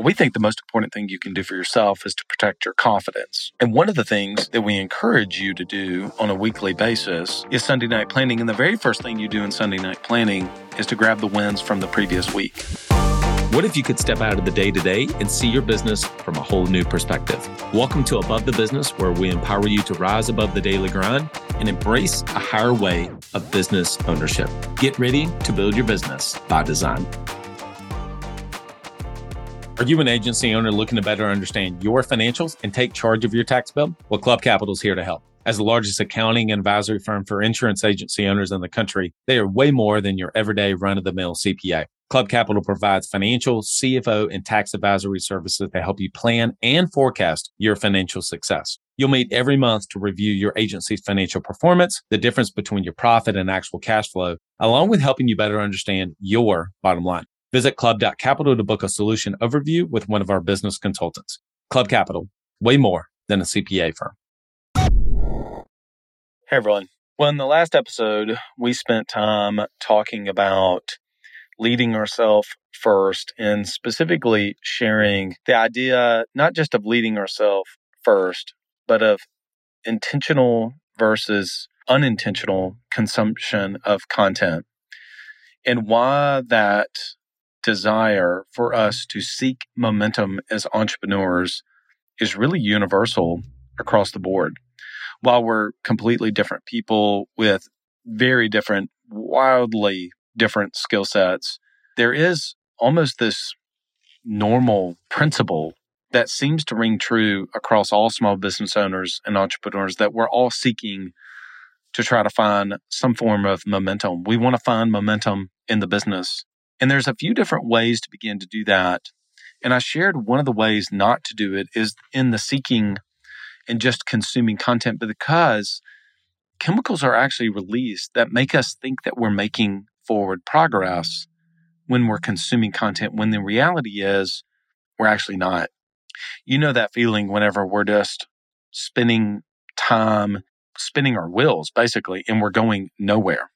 we think the most important thing you can do for yourself is to protect your confidence. And one of the things that we encourage you to do on a weekly basis is Sunday night planning. And the very first thing you do in Sunday night planning is to grab the wins from the previous week. What if you could step out of the day to day and see your business from a whole new perspective? Welcome to Above the Business, where we empower you to rise above the daily grind and embrace a higher way of business ownership. Get ready to build your business by design. Are you an agency owner looking to better understand your financials and take charge of your tax bill? Well, Club Capital is here to help. As the largest accounting and advisory firm for insurance agency owners in the country, they are way more than your everyday run of the mill CPA. Club Capital provides financial, CFO, and tax advisory services to help you plan and forecast your financial success. You'll meet every month to review your agency's financial performance, the difference between your profit and actual cash flow, along with helping you better understand your bottom line. Visit club.capital to book a solution overview with one of our business consultants. Club Capital, way more than a CPA firm. Hey, everyone. Well, in the last episode, we spent time talking about leading ourselves first and specifically sharing the idea not just of leading ourselves first, but of intentional versus unintentional consumption of content and why that desire for us to seek momentum as entrepreneurs is really universal across the board. While we're completely different people with very different, wildly different skill sets, there is almost this normal principle that seems to ring true across all small business owners and entrepreneurs that we're all seeking to try to find some form of momentum. We want to find momentum in the business. And there's a few different ways to begin to do that. And I shared one of the ways not to do it is in the seeking and just consuming content because chemicals are actually released that make us think that we're making forward progress when we're consuming content, when the reality is we're actually not. You know that feeling whenever we're just spending time, spinning our wheels basically, and we're going nowhere.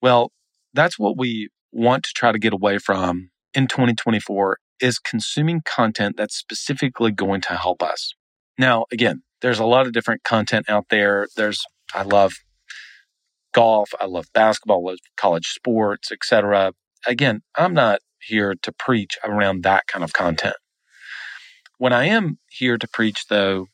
Well, that's what we want to try to get away from in 2024 is consuming content that's specifically going to help us. Now, again, there's a lot of different content out there. There's, I love golf. I love basketball, I love college sports, etc. Again, I'm not here to preach around that kind of content. What I am here to preach, though,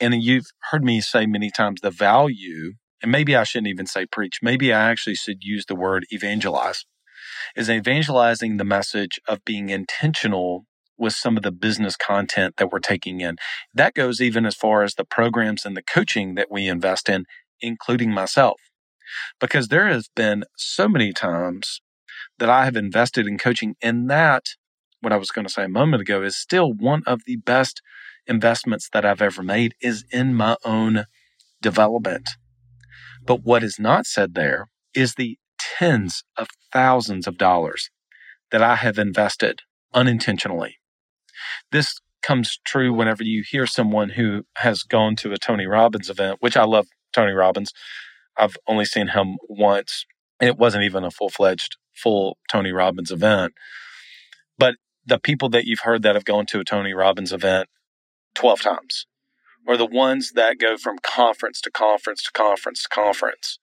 and you've heard me say many times the value, and maybe I shouldn't even say preach, maybe I actually should use the word evangelize is evangelizing the message of being intentional with some of the business content that we're taking in. That goes even as far as the programs and the coaching that we invest in, including myself. Because there has been so many times that I have invested in coaching, and that, what I was going to say a moment ago, is still one of the best investments that I've ever made is in my own development. But what is not said there is the tens of thousands of dollars that I have invested unintentionally. This comes true whenever you hear someone who has gone to a Tony Robbins event, which I love Tony Robbins. I've only seen him once, and it wasn't even a full fledged, full Tony Robbins event. But the people that you've heard that have gone to a Tony Robbins event 12 times, or the ones that go from conference to conference to conference to conference,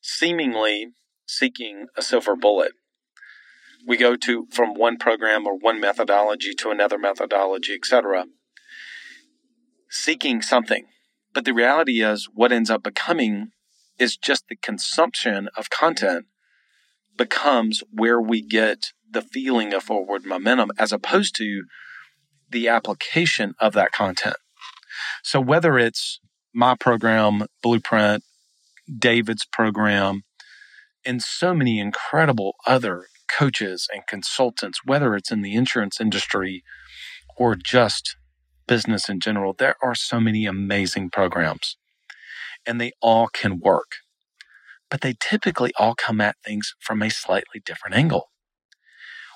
seemingly seeking a silver bullet. We go to from one program or one methodology to another methodology, etc., seeking something. But the reality is, what ends up becoming is just the consumption of content becomes where we get the feeling of forward momentum as opposed to the application of that content. So whether it's my program, Blueprint, David's program, and so many incredible other coaches and consultants, whether it's in the insurance industry or just business in general. There are so many amazing programs and they all can work, but they typically all come at things from a slightly different angle.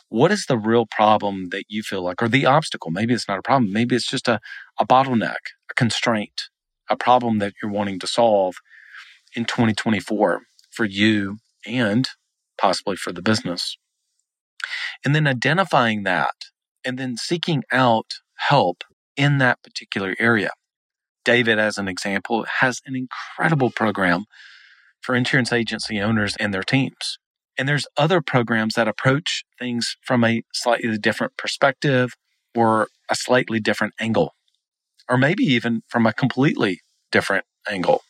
What is the real problem that you feel like, or the obstacle? Maybe it's not a problem. Maybe it's just a, a bottleneck, a constraint, a problem that you're wanting to solve in 2024 for you and possibly for the business. And then identifying that and then seeking out help in that particular area. David, as an example, has an incredible program for insurance agency owners and their teams. And there's other programs that approach things from a slightly different perspective or a slightly different angle, or maybe even from a completely different angle.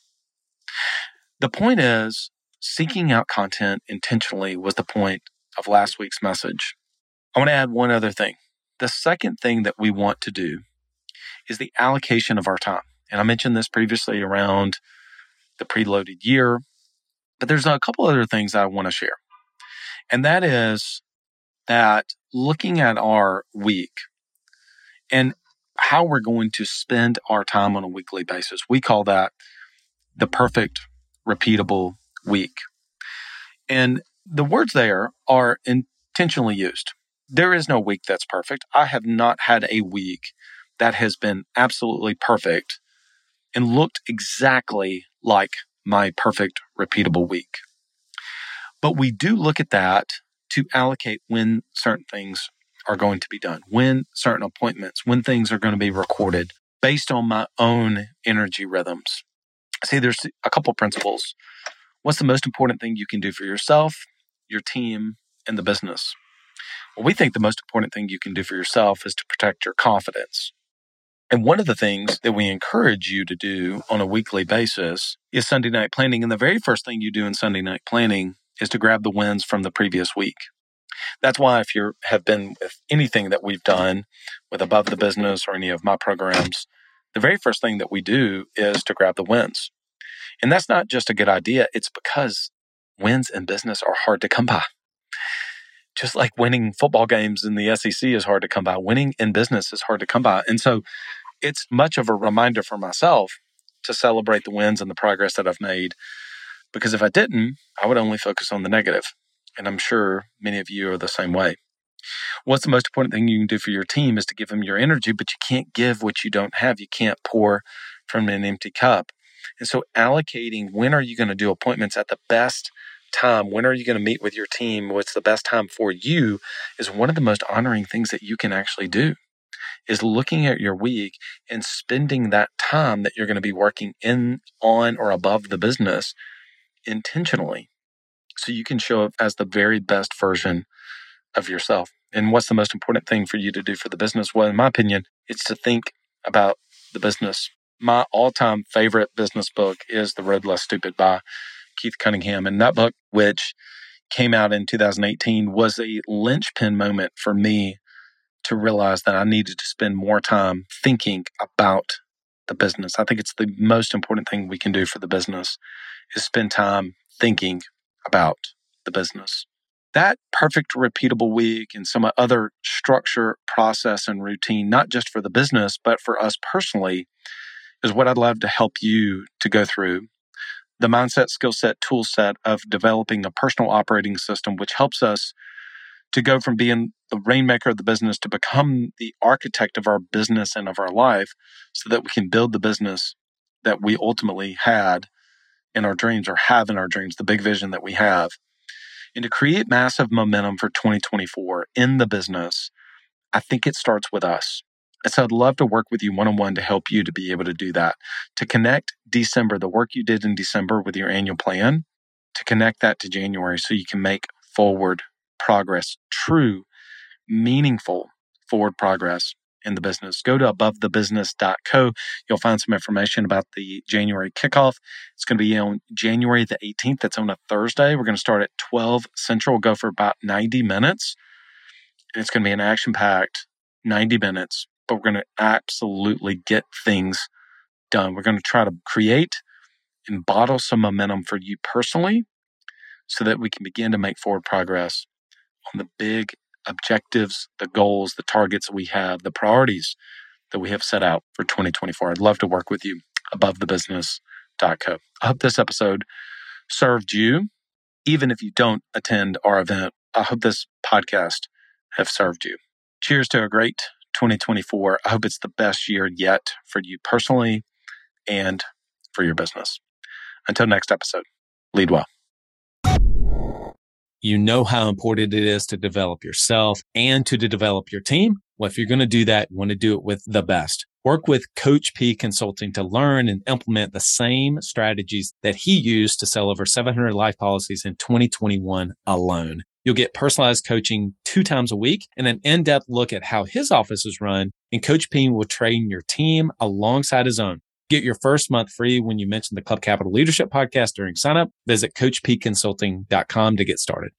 The point is, seeking out content intentionally was the point of last week's message. I want to add one other thing. The second thing that we want to do is the allocation of our time. And I mentioned this previously around the preloaded year, but there's a couple other things I want to share. And that is that looking at our week and how we're going to spend our time on a weekly basis, we call that the perfect repeatable week. And the words there are intentionally used. There is no week that's perfect. I have not had a week that has been absolutely perfect and looked exactly like my perfect repeatable week. But we do look at that to allocate when certain things are going to be done, when certain appointments, when things are going to be recorded based on my own energy rhythms. See, there's a couple principles. What's the most important thing you can do for yourself, your team, and the business? Well, we think the most important thing you can do for yourself is to protect your confidence. And one of the things that we encourage you to do on a weekly basis is Sunday night planning. And the very first thing you do in Sunday night planning is to grab the wins from the previous week. That's why if you have been with anything that we've done with Above the Business or any of my programs, the very first thing that we do is to grab the wins. And that's not just a good idea, it's because wins in business are hard to come by. Just like winning football games in the SEC is hard to come by, winning in business is hard to come by. And so it's much of a reminder for myself to celebrate the wins and the progress that I've made. Because if I didn't, I would only focus on the negative. And I'm sure many of you are the same way. What's the most important thing you can do for your team is to give them your energy, but you can't give what you don't have. You can't pour from an empty cup. And so allocating when are you going to do appointments at the best time? When are you going to meet with your team? What's the best time for you is one of the most honoring things that you can actually do is looking at your week and spending that time that you're going to be working in, on, or above the business intentionally. So you can show up as the very best version of yourself. And what's the most important thing for you to do for the business? Well, in my opinion, it's to think about the business. My all time favorite business book is The Road Less Stupid by Keith Cunningham. And that book, which came out in 2018, was a linchpin moment for me to realize that I needed to spend more time thinking about the business. I think it's the most important thing we can do for the business is spend time thinking about the business. That perfect repeatable week and some other structure, process, and routine, not just for the business, but for us personally, is what I'd love to help you to go through. The mindset, skill set, tool set of developing a personal operating system, which helps us to go from being the rainmaker of the business to become the architect of our business and of our life so that we can build the business that we ultimately had in our dreams or have in our dreams, the big vision that we have. And to create massive momentum for 2024 in the business, I think it starts with us. So I'd love to work with you one on one to help you to be able to do that, to connect December, the work you did in December with your annual plan, to connect that to January so you can make forward progress, true, meaningful forward progress in the business. Go to abovethebusiness.co. You'll find some information about the January kickoff. It's going to be on January the 18th. That's on a Thursday. We're going to start at 12 Central. Go for about 90 minutes. And it's going to be an action packed 90 minutes, but we're going to absolutely get things done. We're going to try to create and bottle some momentum for you personally so that we can begin to make forward progress on the big objectives, the goals, the targets we have, the priorities that we have set out for 2024. I'd love to work with you above the business.co. I hope this episode served you. Even if you don't attend our event, I hope this podcast have served you. Cheers to a great 2024. I hope it's the best year yet for you personally and for your business. Until next episode, lead well. You know how important it is to develop yourself and to develop your team. Well, if you're going to do that, you want to do it with the best. Work with Coach P Consulting to learn and implement the same strategies that he used to sell over 700 life policies in 2021 alone. You'll get personalized coaching two times a week and an in-depth look at how his office is run. And Coach P will train your team alongside his own. Get your first month free when you mention the Club Capital Leadership Podcast during signup. Visit CoachPConsulting.com to get started.